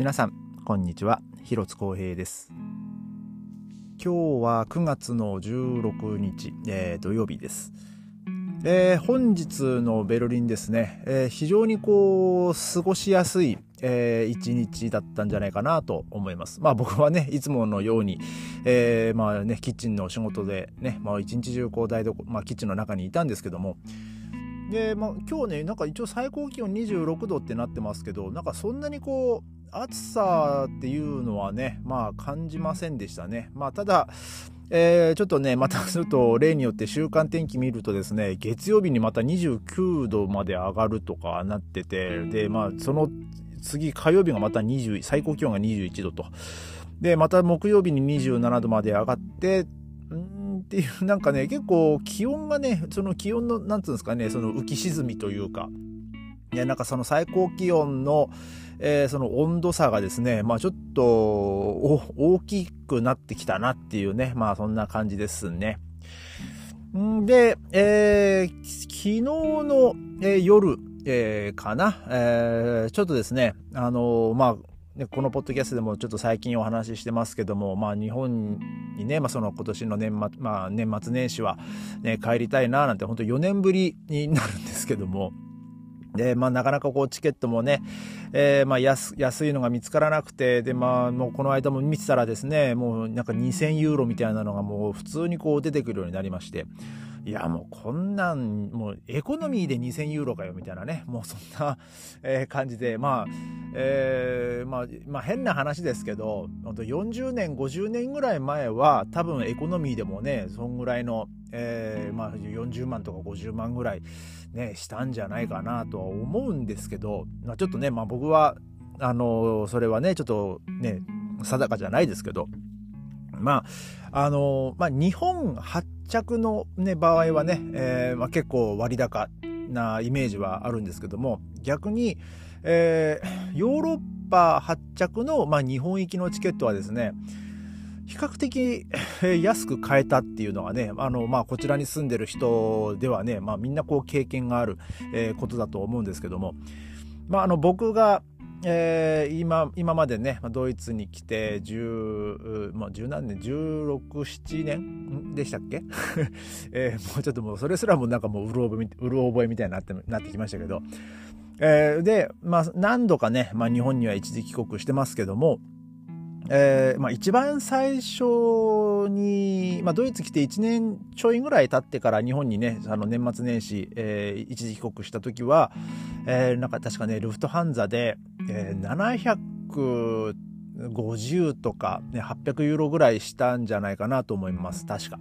皆さんこんにちは。広津光平です。今日は9月の16日、えー、土曜日です。えー、本日のベルリンですね、えー、非常にこう過ごしやすい、えー、一日だったんじゃないかなと思います。まあ僕はね、いつものように、えー、まあね、キッチンの仕事でね、まあ一日中こう台所、まあキッチンの中にいたんですけども、で、まあ今日ね、なんか一応最高気温26度ってなってますけど、なんかそんなにこう、暑さっていうのはね、まあ感じませんでしたね。まあただ、えー、ちょっとね、またちょっと例によって週間天気見るとですね、月曜日にまた29度まで上がるとかなってて、で、まあその次火曜日がまた20、最高気温が21度と。で、また木曜日に27度まで上がって、んっていう、なんかね、結構気温がね、その気温の、なんつうんですかね、その浮き沈みというか、いや、なんかその最高気温の、えー、その温度差がですね、まあちょっと大きくなってきたなっていうね、まあそんな感じですね。んで、えー、昨日の、えー、夜、えー、かな、えー、ちょっとですね、あのー、まあ、このポッドキャストでもちょっと最近お話ししてますけども、まあ日本にね、まあその今年の年末、まあ年末年始はね、帰りたいななんて本当4年ぶりになるんですけども、で、まあ、なかなかこう、チケットもね、えー、まあ、安、安いのが見つからなくて、で、まあ、もうこの間も見てたらですね、もうなんか2000ユーロみたいなのがもう普通にこう出てくるようになりまして、いや、もうこんなん、もうエコノミーで2000ユーロかよ、みたいなね。もうそんな、えー、感じで、まあ、えー、まあ、まあ変な話ですけど、本当40年、50年ぐらい前は、多分エコノミーでもね、そんぐらいの、えー、まあ40万とか50万ぐらい、ね、したんじゃないかなとは思うんですけど、まあちょっとね、まあ僕は、あの、それはね、ちょっとね、定かじゃないですけど、まあ、あの、まあ日本発着の、ね、場合はね、えーまあ、結構割高なイメージはあるんですけども逆に、えー、ヨーロッパ発着の、まあ、日本行きのチケットはですね比較的安く買えたっていうのがね、あの、まあ、こちらに住んでる人ではね、まあ、みんなこう経験がある、ことだと思うんですけども、まあ、あの、僕が、えー、今今までねドイツに来て10、まあ、10何年1617年でしたっけ、えー、もうちょっともうそれすらもなんかもううる覚えうる覚えみたいになってなってきましたけど、えー、で、まあ、何度かね、まあ、日本には一時帰国してますけども、えーまあ、一番最初に、まあ、ドイツ来て1年ちょいぐらい経ってから日本にねあの年末年始、えー、一時帰国した時は、えー、なんか確かねルフトハンザで、えー、750とか、ね、800ユーロぐらいしたんじゃないかなと思います確か。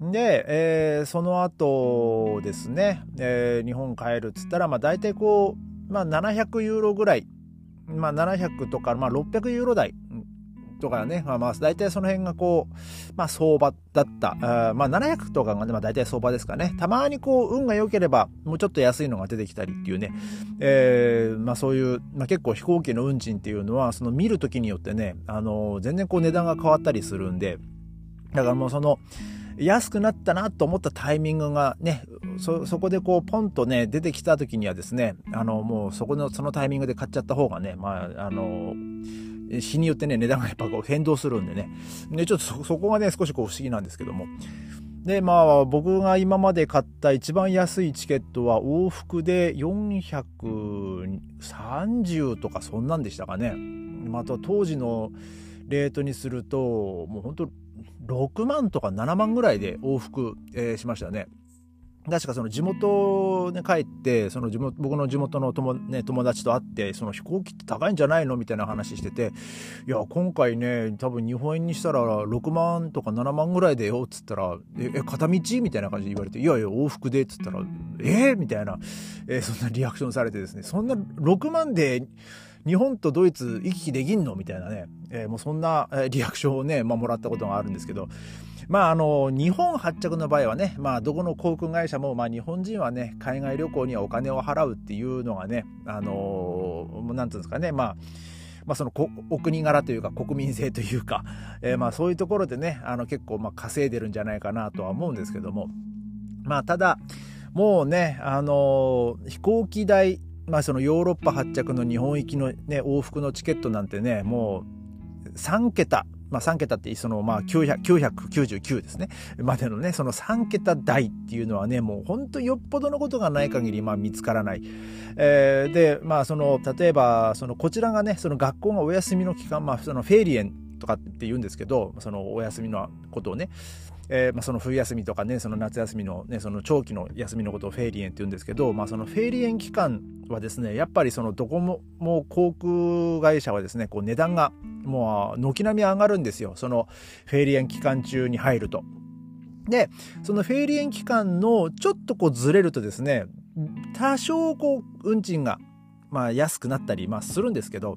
で、えー、その後ですね、えー、日本帰るっつったら、まあ、大体こう、まあ、700ユーロぐらい、まあ、700とか、まあ、600ユーロ台とかね、まあまあ、大体その辺がこう、まあ相場だった。あまあ700とかがね、まあ大体相場ですかね。たまにこう、運が良ければ、もうちょっと安いのが出てきたりっていうね、えー、まあそういう、まあ結構飛行機の運賃っていうのは、その見るときによってね、あの、全然こう値段が変わったりするんで、だからもうその、安くなったなと思ったタイミングがね、そ、そこでこうポンとね、出てきた時にはですね、あの、もうそこの、そのタイミングで買っちゃった方がね、まあ、あの、日によってね、値段がやっぱこう変動するんでね。で、ちょっとそ、そこがね、少しこう不思議なんですけども。で、まあ、僕が今まで買った一番安いチケットは往復で430とかそんなんでしたかね。また当時のレートにすると、もう本当6万とか7万ぐらいで往復、えー、しましたね。確かその地元に帰ってその地元僕の地元の友,、ね、友達と会ってその飛行機って高いんじゃないのみたいな話してていや今回ね多分日本円にしたら6万とか7万ぐらいでよっつったら「え片道?」みたいな感じで言われて「いやいや往復で」っつったら「えー、みたいな、えー、そんなリアクションされてですねそんな6万で日本とドイツ行き来できんの？みたいなね、えー、もうそんなリアクションをね、まあ、もらったことがあるんですけど。まあ、あの、日本発着の場合はね、まあ、どこの航空会社も、まあ、日本人はね、海外旅行にはお金を払うっていうのがね、あの、なんていうんですかね、まあ、まあ、そのお国柄というか国民性というか、えー、まあそういうところでねあの結構まあ稼いでるんじゃないかなとは思うんですけども。まあただもうねあの飛行機代まあそのヨーロッパ発着の日本行きのね、往復のチケットなんてね、もう3桁、まあ3桁ってそのまあ900 999ですね、までのね、その3桁台っていうのはね、もう本当よっぽどのことがない限りまあ見つからない。えー、で、まあその、例えば、そのこちらがね、その学校がお休みの期間、まあそのフェーリエンとかって言うんですけど、そのお休みのことをね、えー、まあ、その冬休みとかねその夏休みの,、ね、その長期の休みのことをフェーリエンって言うんですけど、まあ、そのフェーリエン期間はですねやっぱりそのどこもも航空会社はですねこう値段がもう軒並み上がるんですよそのフェーリエン期間中に入ると。でそのフェーリエン期間のちょっとこうずれるとですね多少こう運賃がまあ安くなったりまあするんですけど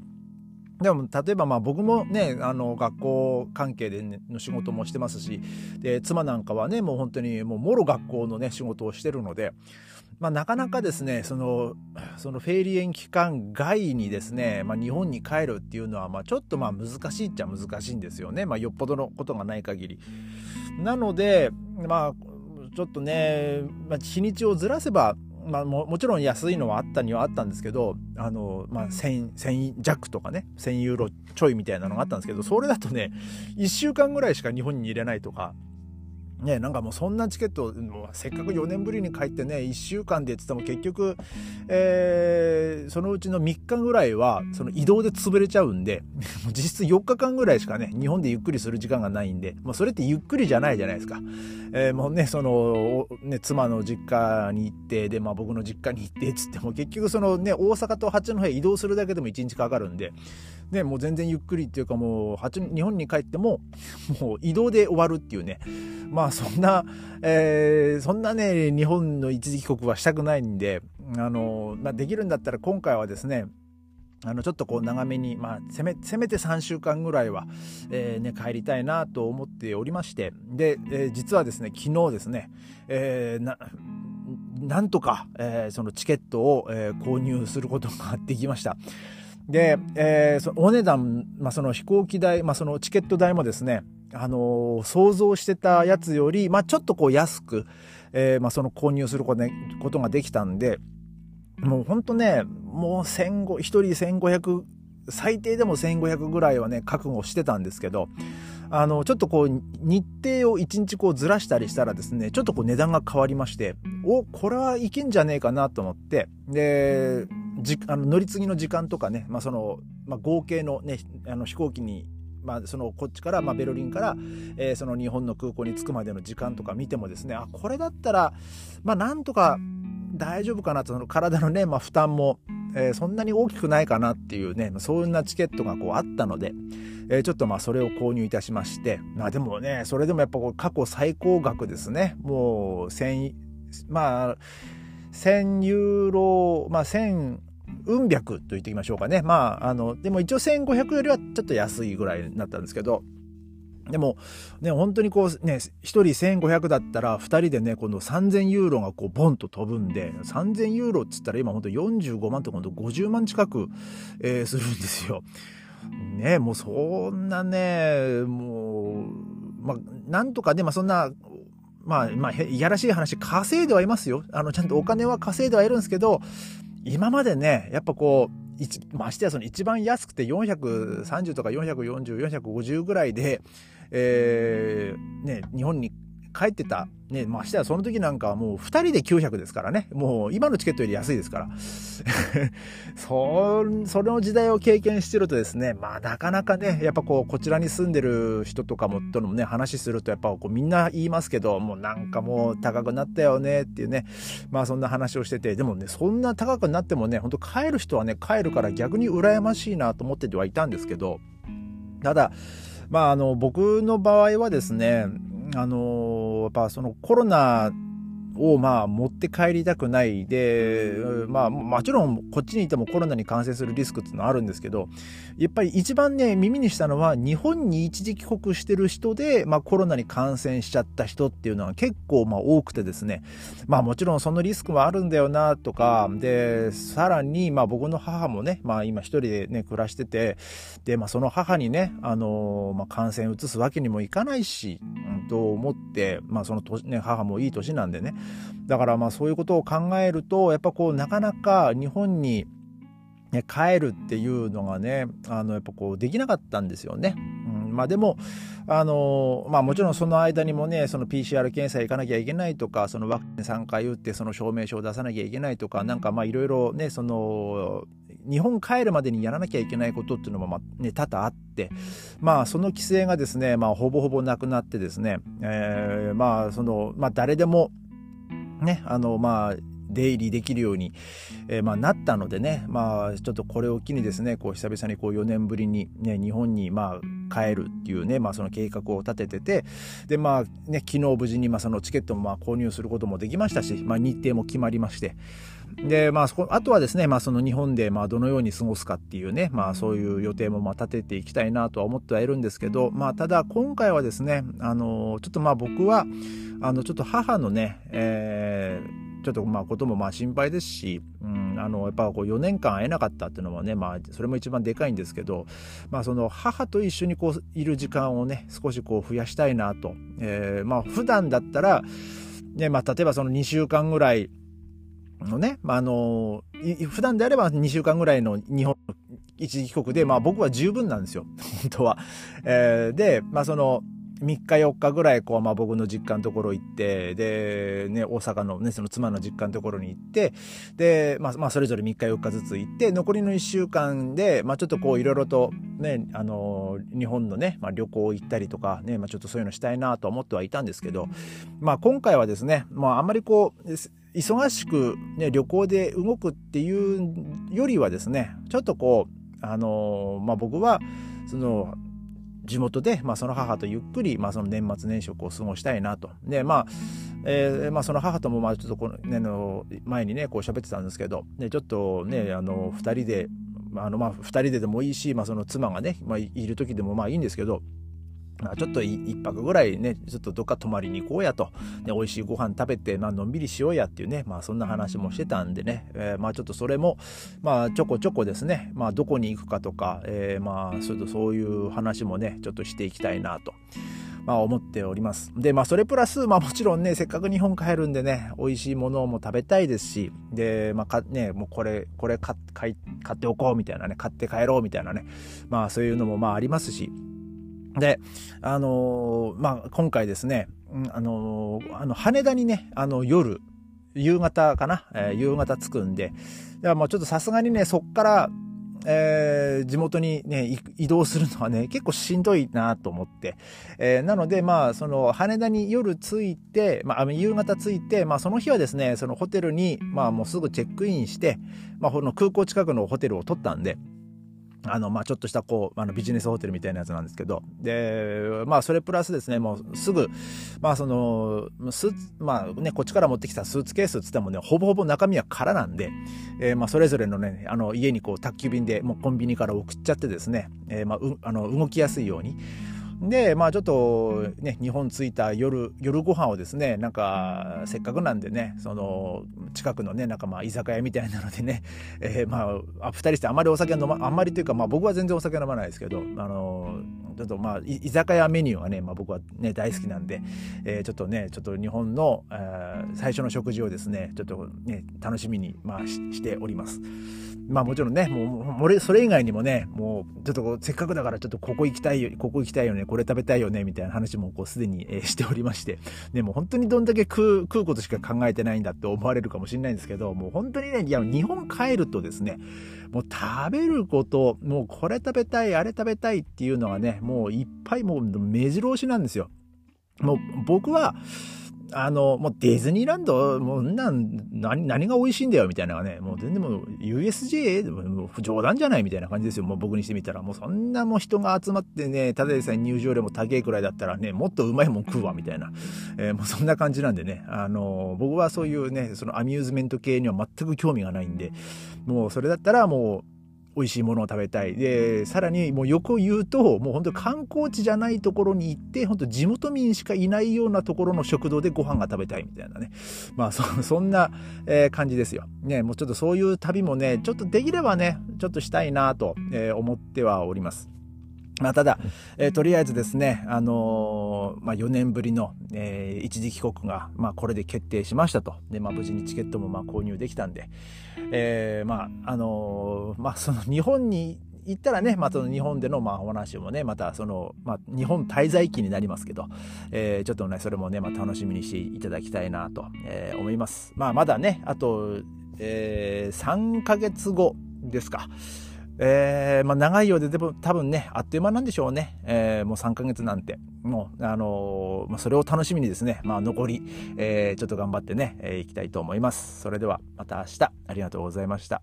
でも例えばまあ僕もねあの学校関係で、ね、の仕事もしてますしで妻なんかはねもう本当にもうもろ学校のね仕事をしてるので、まあ、なかなかですねそのそのフェーリエン期間外にですね、まあ、日本に帰るっていうのはまあちょっとまあ難しいっちゃ難しいんですよね、まあ、よっぽどのことがない限り。なのでまあちょっとね、まあ、日にちをずらせばまあ、ももちろん安いのはあったにはあったんですけどあの、まあ1000、1000弱とかね1000ユーロちょいみたいなのがあったんですけどそれだとね1週間ぐらいしか日本に入れないとかね、なんかもうそんなチケットもうせっかく4年ぶりに帰ってね1週間でって言っても結局、えー、そのうちの3日ぐらいはその移動で潰れちゃうんで 実質4日間ぐらいしかね日本でゆっくりする時間がないんで、まあ、それってゆっくりじゃないじゃないですか、えー、もうねそのね妻の実家に行ってで、まあ、僕の実家に行ってっつっても結局そのね大阪と八戸移動するだけでも1日かかるんでね、もう全然ゆっくりっていうかもう日本に帰ってももう移動で終わるっていうねまあそんな、えー、そんなね日本の一時帰国はしたくないんであの、まあ、できるんだったら今回はですねあのちょっとこう長めに、まあ、せめせめて3週間ぐらいは、えーね、帰りたいなと思っておりましてで、えー、実はですね昨日ですね、えー、ななんとか、えー、そのチケットを、えー、購入することができました。で、えー、そのお値段、まあ、その飛行機代、まあ、そのチケット代もですね、あのー、想像してたやつより、まあ、ちょっとこう安く、えー、まあ、その購入することができたんで、もうほんとね、もう1500、1人1500、最低でも1500ぐらいはね、覚悟してたんですけど、あの、ちょっとこう、日程を1日こうずらしたりしたらですね、ちょっとこう値段が変わりまして、お、これはいけんじゃねえかなと思って、で、じあの乗り継ぎの時間とかね、まあ、その、まあ、合計のね、あの飛行機にまあ、そのこっちから、まあ、ベルリンから、えー、その日本の空港に着くまでの時間とか見てもですねあこれだったら、まあ、なんとか大丈夫かなとその体のね、まあ、負担も、えー、そんなに大きくないかなっていうねそんなチケットがこうあったので、えー、ちょっとまあそれを購入いたしましてまあでもねそれでもやっぱこう過去最高額ですねもう1000まあ1000ユーロまあ1000うん百と言っていきましょうかね。まあ、あの、でも一応1500よりはちょっと安いぐらいになったんですけど、でも、ね、本当にこうね、1人1500だったら、2人でね、今度3000ユーロがこう、ボンと飛ぶんで、3000ユーロっつったら今本当45万と今度50万近く、えー、するんですよ。ね、もうそんなね、もう、まあ、なんとかで、まあそんな、まあ、まあ、いやらしい話、稼いではいますよ。あの、ちゃんとお金は稼いではいるんですけど、今までね、やっぱこう、ましてやその一番安くて430とか440、450ぐらいで、えー、ね、日本に帰ってた、ね、ましてやその時なんかはもう2人で900ですからね。もう今のチケットより安いですから。そ、その時代を経験してるとですね、まあなかなかね、やっぱこう、こちらに住んでる人とかも、とのもね、話するとやっぱこうみんな言いますけど、もうなんかもう高くなったよねっていうね、まあそんな話をしてて、でもね、そんな高くなってもね、ほんと帰る人はね、帰るから逆に羨ましいなと思っててはいたんですけど、ただ、まあ、あの僕の場合はですねあのやっぱそのコロナをまあ持って帰りたくないで、まあもちろんこっちにいてもコロナに感染するリスクっていうのはあるんですけど、やっぱり一番ね、耳にしたのは日本に一時帰国してる人で、まあコロナに感染しちゃった人っていうのは結構まあ多くてですね、まあもちろんそのリスクはあるんだよなとか、で、さらにまあ僕の母もね、まあ今一人でね、暮らしてて、で、まあその母にね、あのまあ感染移すわけにもいかないし、うん、と思って、まあその年、ね、母もいい年なんでね、だからまあそういうことを考えると、やっぱこうなかなか日本にね帰るっていうのがね、あのやっぱこうできなかったんですよね。うん、まあでも、あのまあもちろんその間にもね、その PCR 検査行かなきゃいけないとか、そのワクチン3回打ってその証明書を出さなきゃいけないとか、なんかまあいろいろね、その、日本帰るまでにやらなきゃいけないことっていうのもまあね、多々あって、まあその規制がですね、まあほぼほぼなくなってですね、えー、まあその、まあ誰でも、ね、あの、まあ、出入りできるように、えー、まあ、なったのでね、まあ、ちょっとこれを機にですね、こう久々にこう4年ぶりに、ね、日本にまあ帰るっていうね、まあ、その計画を立ててて、で、まあね、昨日無事にまあそのチケットもまあ購入することもできましたし、まあ、日程も決まりまして、で、まあ、そこ、あとはですね、まあ、その日本で、まあ、どのように過ごすかっていうね、まあ、そういう予定も、まあ、立てていきたいなとは思ってはいるんですけど、まあ、ただ、今回はですね、あの、ちょっとまあ、僕は、あの、ちょっと母のね、えー、ちょっとまあこともまあ心配ですし、うん、あのやっぱこう4年間会えなかったっていうのもね、まあ、それも一番でかいんですけど、まあ、その母と一緒にこういる時間をね少しこう増やしたいなと、えー、まあ普段だったら、ねまあ、例えばその2週間ぐらいのね、まあ、あの普段であれば2週間ぐらいの日本一時帰国で、まあ、僕は十分なんですよ本当は。えー、で、まあ、その3日4日ぐらいこう、まあ、僕の実家のところ行ってで、ね、大阪の,、ね、その妻の実家のところに行ってで、まあまあ、それぞれ3日4日ずつ行って残りの1週間で、まあ、ちょっといろいろと、ね、あの日本のね、まあ、旅行行ったりとか、ねまあ、ちょっとそういうのしたいなと思ってはいたんですけど、まあ、今回はですね、まあ、あんまりこう忙しく、ね、旅行で動くっていうよりはですねちょっとこうあのまあ、僕はその地元で、まあ、その母とゆっくり、まあ、その年末年始を過ごしたいなと。で、まあ、えー、まあ、その母とも、まあ、ちょっとこの、ね、の前にね、こう喋ってたんですけど、ね、ちょっとね、あの、二人で、あの、まあ、二人ででもいいし、まあ、その妻がね、まあ、いる時でもまあいいんですけど、まあ、ちょっと一泊ぐらいね、ちょっとどっか泊まりに行こうやと、ね、美味しいご飯食べて、まあのんびりしようやっていうね、まあそんな話もしてたんでね、えー、まあちょっとそれも、まあちょこちょこですね、まあどこに行くかとか、えー、まあそれとそういう話もね、ちょっとしていきたいなと。まあ思っております。で、まあそれプラス、まあもちろんね、せっかく日本帰るんでね、美味しいものも食べたいですし、で、まあかね、もうこれ、これ買買っておこうみたいなね、買って帰ろうみたいなね、まあそういうのもまあありますし、で、あのー、まあ、今回ですね、あのー、あの、羽田にね、あの、夜、夕方かな、えー、夕方着くんで、でもうちょっとさすがにね、そっから、えー、地元にね、移動するのはね、結構しんどいなと思って。えー、なので、まあ、その、羽田に夜着いて、まあ、夕方着いて、まあ、その日はですね、そのホテルに、まあ、もうすぐチェックインして、まあ、この空港近くのホテルを取ったんで、あの、まあ、ちょっとしたこう、あの、ビジネスホテルみたいなやつなんですけど、で、まあ、それプラスですね、もうすぐ、まあ、その、スまあね、こっちから持ってきたスーツケースっつってもね、ほぼほぼ中身は空なんで、えー、まあ、それぞれのね、あの、家にこう、宅急便でもうコンビニから送っちゃってですね、えー、まあ、あの、動きやすいように、で、まあちょっとね、日本着いた夜、夜ご飯をですね、なんか、せっかくなんでね、その、近くのね、なんかまあ居酒屋みたいなのでね、えー、まあ、二人してあまりお酒飲ま、あんまりというか、まあ僕は全然お酒飲まないですけど、あの、ちょっとまあ、居酒屋メニューがね、まあ僕はね、大好きなんで、えー、ちょっとね、ちょっと日本の、えー、最初の食事をですね、ちょっとね、楽しみに、まあししております。まあもちろんね、もう、それ以外にもね、もう、ちょっとせっかくだからちょっとここ行きたいよ、ここ行きたいよね、これ食べたいよね、みたいな話もこうすでに、え、しておりまして、でも本当にどんだけ食う、食うことしか考えてないんだって思われるかもしれないんですけど、もう本当にね、いや、日本帰るとですね、もう食べること、もうこれ食べたい、あれ食べたいっていうのがね、もういっぱいもう目白押しなんですよ。もう僕は、あの、もうディズニーランド、もうなん、何、何が美味しいんだよみたいなね、もう全然もう USJ、もう冗談じゃないみたいな感じですよ。もう僕にしてみたら。もうそんなもう人が集まってね、ただでさえ入場料も高いくらいだったらね、もっとうまいもん食うわみたいな。えー、もうそんな感じなんでね、あの、僕はそういうね、そのアミューズメント系には全く興味がないんで、もうそれだったらもう、美味しいものを食べたい。で、さらにもう横を言うと、もう本当観光地じゃないところに行って、本当地元民しかいないようなところの食堂でご飯が食べたいみたいなね。まあそ、そんな、えー、感じですよ。ね、もうちょっとそういう旅もね、ちょっとできればね、ちょっとしたいなと、えー、思ってはおります。まあ、ただ、えー、とりあえずですね、あのー、まあ、4年ぶりの、えー、一時帰国が、まあ、これで決定しましたと。で、まあ、無事にチケットもまあ購入できたんで、えー、まあ、あのー、まあ、その日本に行ったらね、まあ、その日本でのまあお話もね、またその、まあ、日本滞在期になりますけど、えー、ちょっとね、それもね、まあ、楽しみにしていただきたいなと、えー、思います。まあ、まだね、あと、えー、3ヶ月後ですか。えー、まあ、長いようで、でも多分ね、あっという間なんでしょうね。えー、もう3ヶ月なんて。もう、あのー、まあ、それを楽しみにですね、まあ、残り、え、ちょっと頑張ってね、えー、いきたいと思います。それでは、また明日、ありがとうございました。